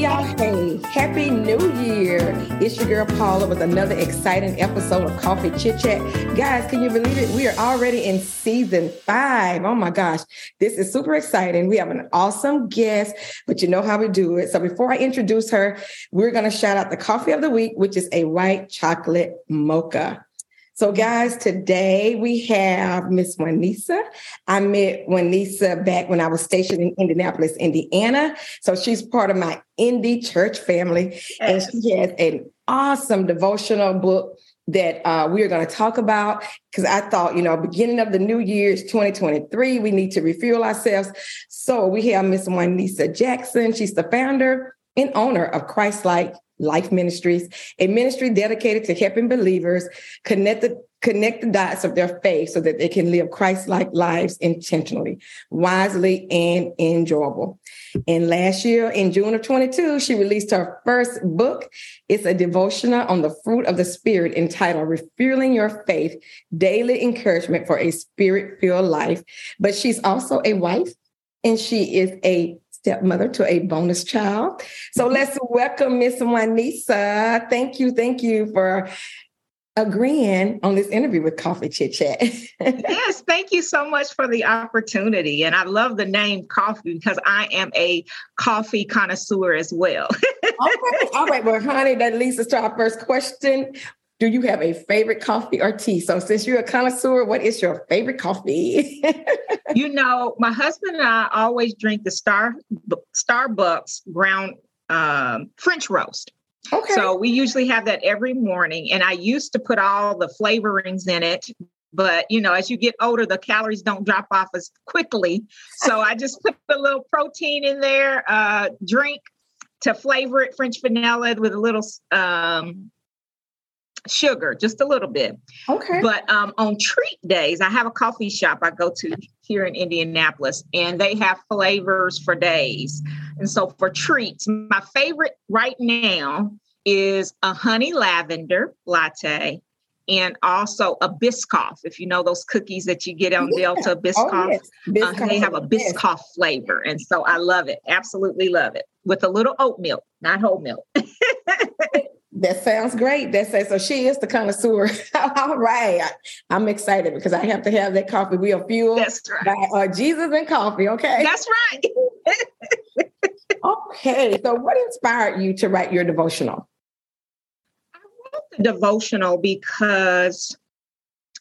Y'all, hey, happy new year. It's your girl Paula with another exciting episode of Coffee Chit Chat. Guys, can you believe it? We are already in season five. Oh my gosh, this is super exciting. We have an awesome guest, but you know how we do it. So before I introduce her, we're going to shout out the coffee of the week, which is a white chocolate mocha. So, guys, today we have Miss Juanisa. I met Juanisa back when I was stationed in Indianapolis, Indiana. So she's part of my Indy church family, and she has an awesome devotional book that uh, we are going to talk about because I thought, you know, beginning of the new year is 2023. We need to refuel ourselves. So we have Miss Juanisa Jackson. She's the founder and owner of Christ Like Life Ministries, a ministry dedicated to helping believers connect the, connect the dots of their faith so that they can live Christ-like lives intentionally, wisely, and enjoyable. And last year, in June of 22, she released her first book. It's a devotional on the fruit of the Spirit entitled Refueling Your Faith, Daily Encouragement for a Spirit-Filled Life. But she's also a wife and she is a stepmother to a bonus child. So mm-hmm. let's welcome Miss Juanisa. Thank you, thank you for agreeing on this interview with Coffee Chit Chat. yes, thank you so much for the opportunity. And I love the name coffee because I am a coffee connoisseur as well. all right, all right. Well, honey, that leads us to our first question do you have a favorite coffee or tea? So, since you're a connoisseur, what is your favorite coffee? you know, my husband and I always drink the Star Starbucks ground um, French roast. Okay. So we usually have that every morning, and I used to put all the flavorings in it. But you know, as you get older, the calories don't drop off as quickly. So I just put a little protein in there, uh, drink to flavor it, French vanilla with a little um, sugar, just a little bit. Okay. But um, on treat days, I have a coffee shop I go to here in Indianapolis, and they have flavors for days. And so for treats, my favorite right now is a honey lavender latte and also a Biscoff. If you know those cookies that you get on yeah. Delta Biscoff, oh, yes. Biscoff uh, they have a Biscoff yes. flavor. And so I love it. Absolutely love it. With a little oat milk, not whole milk. That sounds great. That says so. She is the connoisseur. All right, I, am excited because I have to have that coffee. We are fueled That's right. by uh, Jesus and coffee. Okay, that's right. okay, so what inspired you to write your devotional? I wrote the devotional because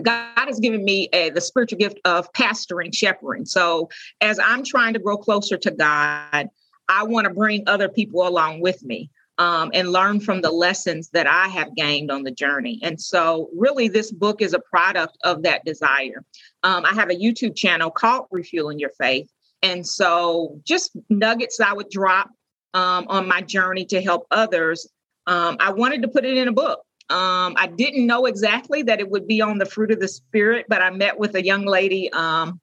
God has given me a, the spiritual gift of pastoring, shepherding. So as I'm trying to grow closer to God, I want to bring other people along with me um, and learn from the lessons that I have gained on the journey. And so, really, this book is a product of that desire. Um, I have a YouTube channel called Refueling Your Faith. And so, just nuggets I would drop um, on my journey to help others. Um, I wanted to put it in a book. Um, I didn't know exactly that it would be on the fruit of the spirit, but I met with a young lady um,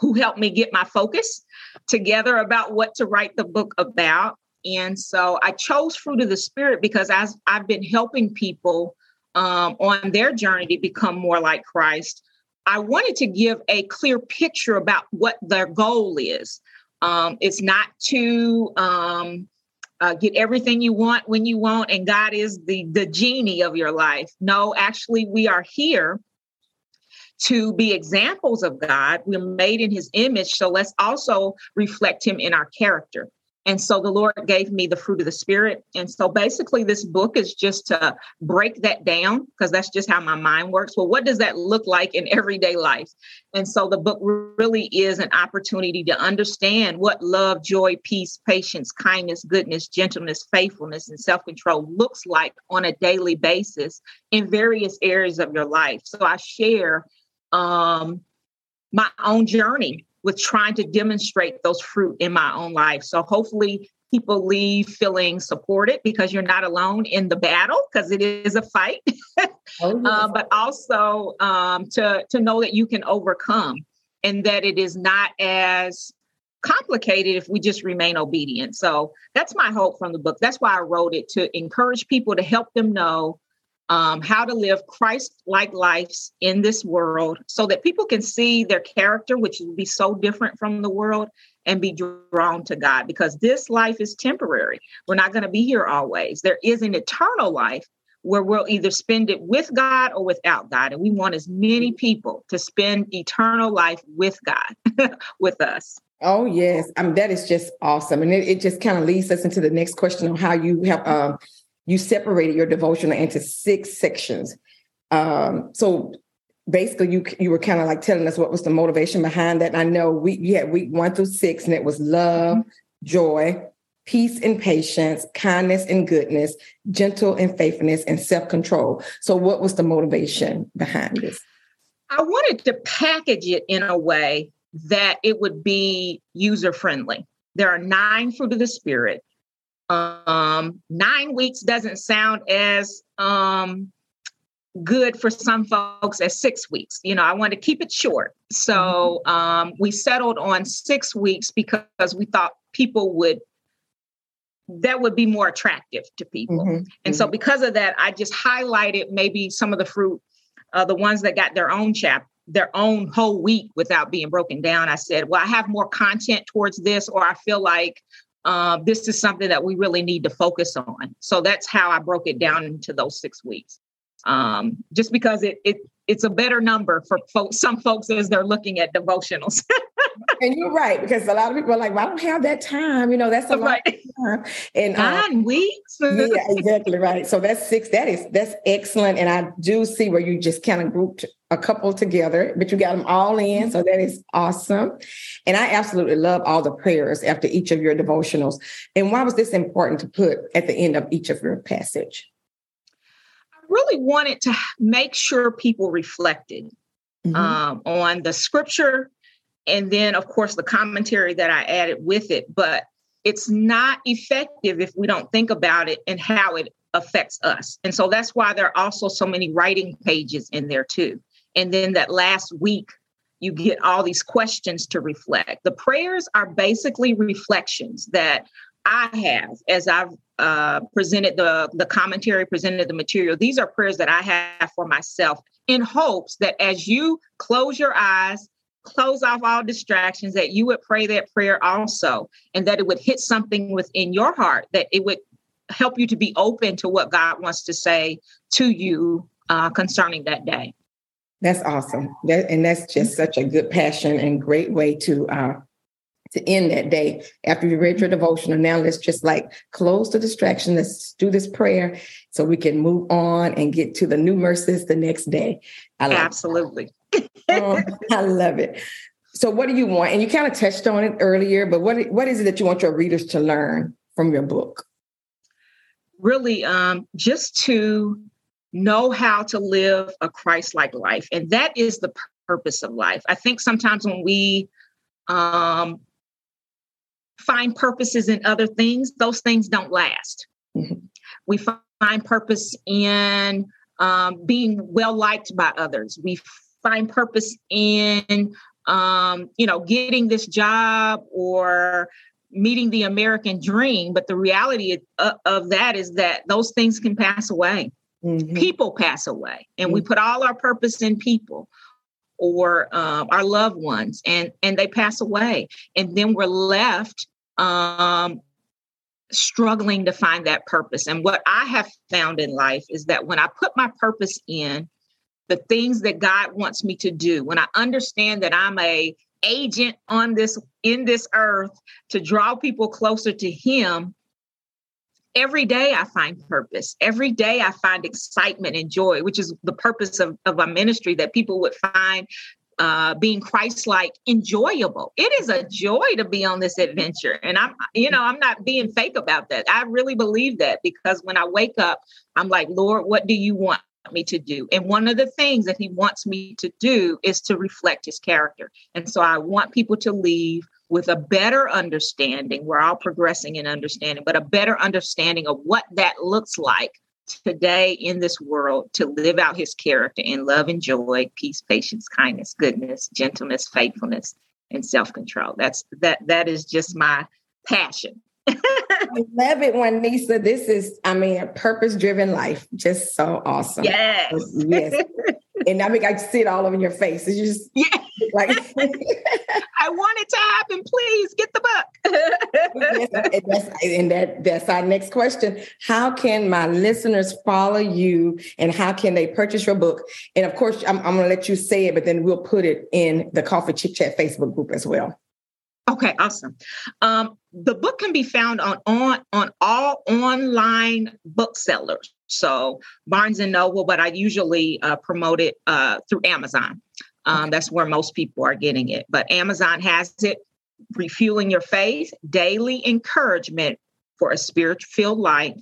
who helped me get my focus together about what to write the book about. And so I chose Fruit of the Spirit because as I've been helping people um, on their journey to become more like Christ, I wanted to give a clear picture about what their goal is. Um, it's not to um, uh, get everything you want when you want, and God is the the genie of your life. No, actually, we are here to be examples of God. We're made in His image, so let's also reflect Him in our character. And so the Lord gave me the fruit of the Spirit. And so basically, this book is just to break that down because that's just how my mind works. Well, what does that look like in everyday life? And so the book really is an opportunity to understand what love, joy, peace, patience, kindness, goodness, gentleness, faithfulness, and self control looks like on a daily basis in various areas of your life. So I share um, my own journey with trying to demonstrate those fruit in my own life. So hopefully people leave feeling supported because you're not alone in the battle because it is a fight, oh, uh, but also um, to to know that you can overcome and that it is not as complicated if we just remain obedient. So that's my hope from the book. That's why I wrote it to encourage people to help them know um, how to live Christ like lives in this world so that people can see their character, which will be so different from the world, and be drawn to God because this life is temporary. We're not going to be here always. There is an eternal life where we'll either spend it with God or without God. And we want as many people to spend eternal life with God, with us. Oh, yes. I mean, that is just awesome. And it, it just kind of leads us into the next question on how you have um, you separated your devotional into six sections. Um, so basically you you were kind of like telling us what was the motivation behind that. I know we you had week one through six, and it was love, joy, peace and patience, kindness and goodness, gentle and faithfulness, and self-control. So what was the motivation behind this? I wanted to package it in a way that it would be user friendly. There are nine fruit of the spirit. Um, nine weeks doesn't sound as um, good for some folks as six weeks. You know, I want to keep it short. So mm-hmm. um, we settled on six weeks because we thought people would that would be more attractive to people. Mm-hmm. And mm-hmm. so because of that, I just highlighted maybe some of the fruit, uh, the ones that got their own chap, their own whole week without being broken down. I said, well, I have more content towards this, or I feel like uh, this is something that we really need to focus on. So that's how I broke it down into those six weeks um, just because it, it it's a better number for folks, some folks as they're looking at devotionals. and you're right because a lot of people are like, well, "I don't have that time." You know, that's a right. lot of time. And uh, nine weeks. yeah, exactly right. So that's six. That is that's excellent, and I do see where you just kind of grouped a couple together, but you got them all in. So that is awesome. And I absolutely love all the prayers after each of your devotionals. And why was this important to put at the end of each of your passage? I really wanted to make sure people reflected mm-hmm. um, on the scripture and then, of course, the commentary that I added with it. But it's not effective if we don't think about it and how it affects us. And so that's why there are also so many writing pages in there, too. And then that last week, you get all these questions to reflect. The prayers are basically reflections that I have as I've uh, presented the, the commentary, presented the material. These are prayers that I have for myself in hopes that as you close your eyes, close off all distractions, that you would pray that prayer also, and that it would hit something within your heart, that it would help you to be open to what God wants to say to you uh, concerning that day. That's awesome. That, and that's just such a good passion and great way to uh, to end that day after you read your devotional. Now let's just like close the distraction. Let's do this prayer so we can move on and get to the new mercies the next day. I like Absolutely. oh, I love it. So what do you want? And you kind of touched on it earlier, but what, what is it that you want your readers to learn from your book? Really, um, just to know how to live a Christ-like life. And that is the purpose of life. I think sometimes when we um, find purposes in other things, those things don't last. Mm-hmm. We find purpose in um, being well liked by others. We find purpose in, um, you know, getting this job or meeting the American dream. But the reality of, of that is that those things can pass away. Mm-hmm. People pass away, and mm-hmm. we put all our purpose in people or um, our loved ones, and and they pass away, and then we're left um, struggling to find that purpose. And what I have found in life is that when I put my purpose in, the things that God wants me to do, when I understand that I'm a agent on this in this earth to draw people closer to him every day i find purpose every day i find excitement and joy which is the purpose of, of a ministry that people would find uh, being Christ-like enjoyable. It is a joy to be on this adventure, and I'm, you know, I'm not being fake about that. I really believe that because when I wake up, I'm like, Lord, what do you want? Me to do and one of the things that he wants me to do is to reflect his character and so i want people to leave with a better understanding we're all progressing in understanding but a better understanding of what that looks like today in this world to live out his character in love and joy, peace, patience, kindness, goodness, gentleness, faithfulness, and self-control. That's that that is just my passion. I love it, Juanisa. This is, I mean, a purpose driven life. Just so awesome. Yes. Yes. and I mean, I see it all over your face. It's just yeah. like I want it to happen. Please get the book. and, that's, and that that's our next question. How can my listeners follow you, and how can they purchase your book? And of course, I'm, I'm going to let you say it, but then we'll put it in the Coffee Chit Chat Facebook group as well. Okay, awesome. Um, the book can be found on on on all online booksellers. So Barnes and Noble, but I usually uh, promote it uh, through Amazon. Um, that's where most people are getting it. But Amazon has it. Refueling your faith, daily encouragement for a spirit-filled life.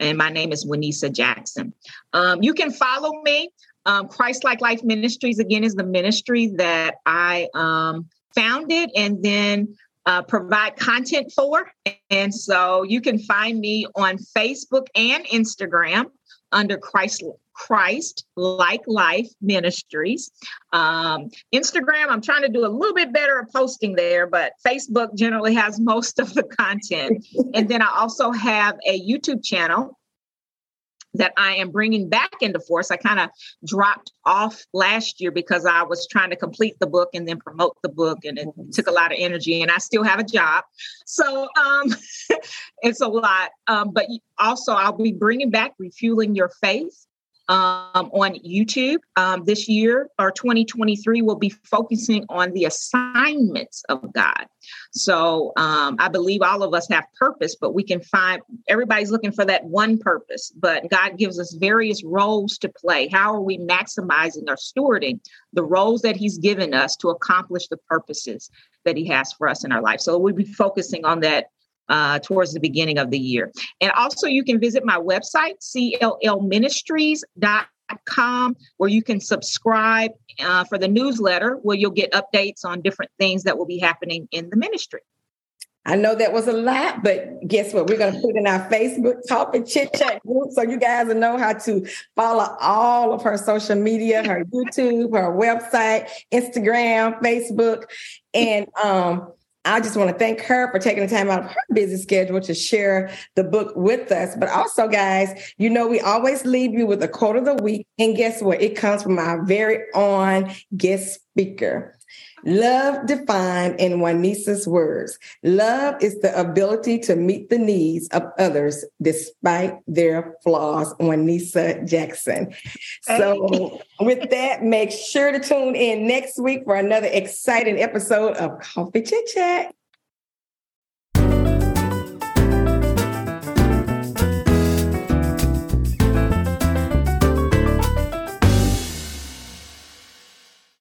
And my name is Juanisa Jackson. Um, you can follow me. Um, Christ Like Life Ministries again is the ministry that I um, founded and then uh, provide content for. And so you can find me on Facebook and Instagram under Christ Christ Like Life Ministries. Um, Instagram, I'm trying to do a little bit better at posting there, but Facebook generally has most of the content. and then I also have a YouTube channel that I am bringing back into force. I kind of dropped off last year because I was trying to complete the book and then promote the book, and it took a lot of energy. And I still have a job, so um, it's a lot. Um, but also, I'll be bringing back refueling your faith um, on YouTube. Um, this year or 2023 will be focusing on the assignments of God. So um, I believe all of us have purpose, but we can find everybody's looking for that one purpose. But God gives us various roles to play. How are we maximizing or stewarding the roles that He's given us to accomplish the purposes that He has for us in our life? So we'll be focusing on that uh, towards the beginning of the year. And also, you can visit my website, cllministries.com, where you can subscribe uh, for the newsletter, where you'll get updates on different things that will be happening in the ministry. I know that was a lot, but guess what? We're going to put in our Facebook Coffee Chit Chat group so you guys will know how to follow all of her social media, her YouTube, her website, Instagram, Facebook. And um, I just want to thank her for taking the time out of her busy schedule to share the book with us. But also, guys, you know, we always leave you with a quote of the week. And guess what? It comes from our very own guest speaker. Love defined in Juanisa's words. Love is the ability to meet the needs of others despite their flaws. Juanisa Jackson. So, with that, make sure to tune in next week for another exciting episode of Coffee Chit Chat.